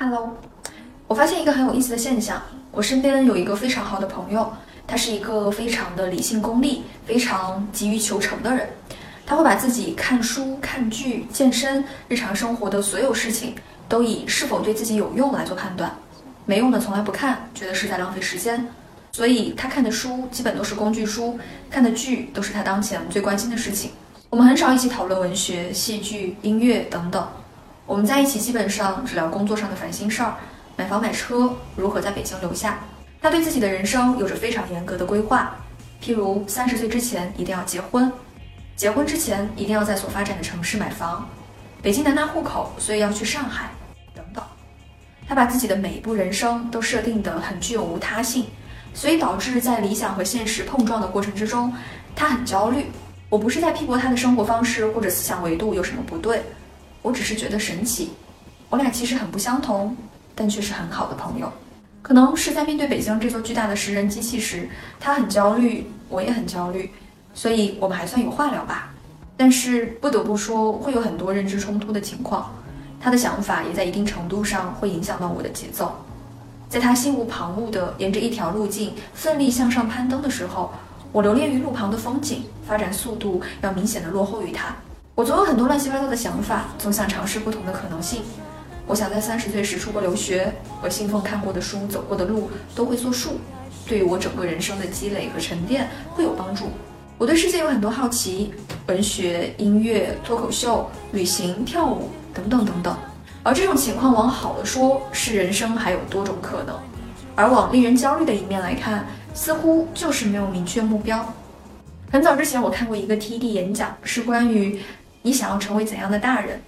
Hello，我发现一个很有意思的现象，我身边有一个非常好的朋友，他是一个非常的理性功利、非常急于求成的人。他会把自己看书、看剧、健身、日常生活的所有事情，都以是否对自己有用来做判断，没用的从来不看，觉得是在浪费时间。所以他看的书基本都是工具书，看的剧都是他当前最关心的事情。我们很少一起讨论文学、戏剧、音乐等等。我们在一起基本上只聊工作上的烦心事儿，买房买车，如何在北京留下。他对自己的人生有着非常严格的规划，譬如三十岁之前一定要结婚，结婚之前一定要在所发展的城市买房，北京难拿户口，所以要去上海，等等。他把自己的每一步人生都设定得很具有无他性，所以导致在理想和现实碰撞的过程之中，他很焦虑。我不是在批驳他的生活方式或者思想维度有什么不对。我只是觉得神奇，我俩其实很不相同，但却是很好的朋友。可能是在面对北京这座巨大的食人机器时，他很焦虑，我也很焦虑，所以我们还算有话聊吧。但是不得不说，会有很多认知冲突的情况。他的想法也在一定程度上会影响到我的节奏。在他心无旁骛地沿着一条路径奋力向上攀登的时候，我留恋于路旁的风景，发展速度要明显的落后于他。我总有很多乱七八糟的想法，总想尝试不同的可能性。我想在三十岁时出国留学，我信奉看过的书、走过的路都会作数，对于我整个人生的积累和沉淀会有帮助。我对世界有很多好奇，文学、音乐、脱口秀、旅行、跳舞等等等等。而这种情况往好的说，是人生还有多种可能；而往令人焦虑的一面来看，似乎就是没有明确目标。很早之前，我看过一个 TED 演讲，是关于。你想要成为怎样的大人？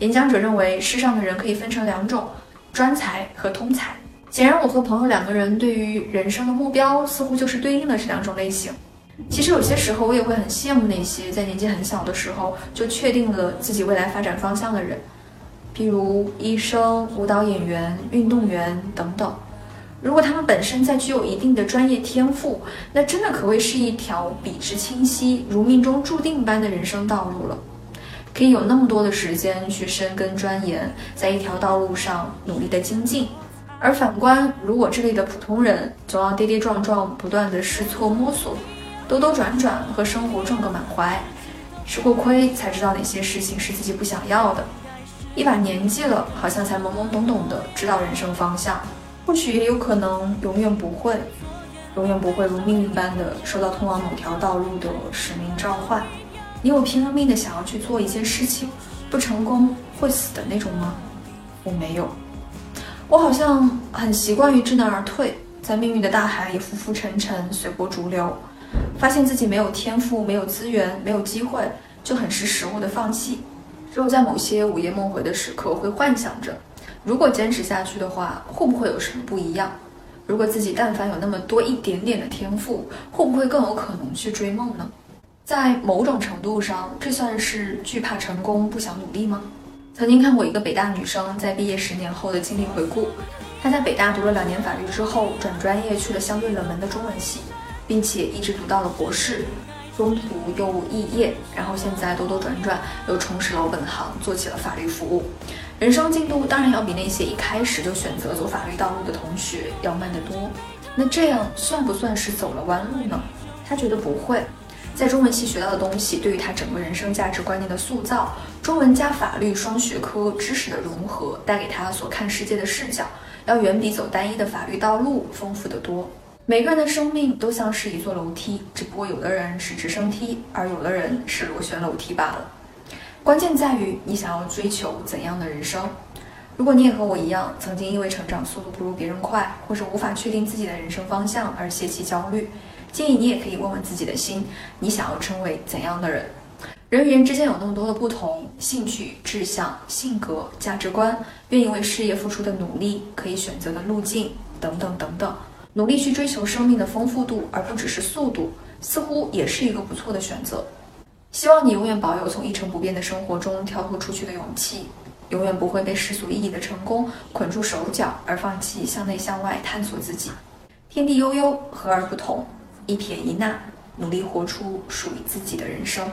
演讲者认为世上的人可以分成两种：专才和通才。显然，我和朋友两个人对于人生的目标似乎就是对应的这两种类型。其实有些时候，我也会很羡慕那些在年纪很小的时候就确定了自己未来发展方向的人，譬如医生、舞蹈演员、运动员等等。如果他们本身在具有一定的专业天赋，那真的可谓是一条笔直清晰、如命中注定般的人生道路了。可以有那么多的时间去深耕钻研，在一条道路上努力的精进。而反观，如果这类的普通人总要跌跌撞撞，不断的试错摸索，兜兜转转和生活撞个满怀，吃过亏才知道哪些事情是自己不想要的。一把年纪了，好像才懵懵懂懂的知道人生方向，或许也有可能永远不会，永远不会如命运般的收到通往某条道路的使命召唤。你有拼了命的想要去做一件事情，不成功会死的那种吗？我没有，我好像很习惯于知难而退，在命运的大海里浮浮沉沉，随波逐流。发现自己没有天赋、没有资源、没有机会，就很识时务的放弃。只有在某些午夜梦回的时刻，会幻想着，如果坚持下去的话，会不会有什么不一样？如果自己但凡有那么多一点点的天赋，会不会更有可能去追梦呢？在某种程度上，这算是惧怕成功、不想努力吗？曾经看过一个北大女生在毕业十年后的经历回顾。她在北大读了两年法律之后，转专业去了相对冷门的中文系，并且一直读到了博士，中途又肄业，然后现在兜兜转转又重拾老本行，做起了法律服务。人生进度当然要比那些一开始就选择走法律道路的同学要慢得多。那这样算不算是走了弯路呢？她觉得不会。在中文系学到的东西，对于他整个人生价值观念的塑造，中文加法律双学科知识的融合，带给他所看世界的视角，要远比走单一的法律道路丰富得多。每个人的生命都像是一座楼梯，只不过有的人是直升梯，而有的人是螺旋楼梯罢了。关键在于你想要追求怎样的人生。如果你也和我一样，曾经因为成长速度不如别人快，或是无法确定自己的人生方向而泄气焦虑。建议你也可以问问自己的心，你想要成为怎样的人？人与人之间有那么多的不同，兴趣、志向、性格、价值观，愿意为事业付出的努力，可以选择的路径等等等等，努力去追求生命的丰富度，而不只是速度，似乎也是一个不错的选择。希望你永远保有从一成不变的生活中跳脱出去的勇气，永远不会被世俗意义的成功捆住手脚，而放弃向内向外探索自己。天地悠悠，和而不同。一撇一捺，努力活出属于自己的人生。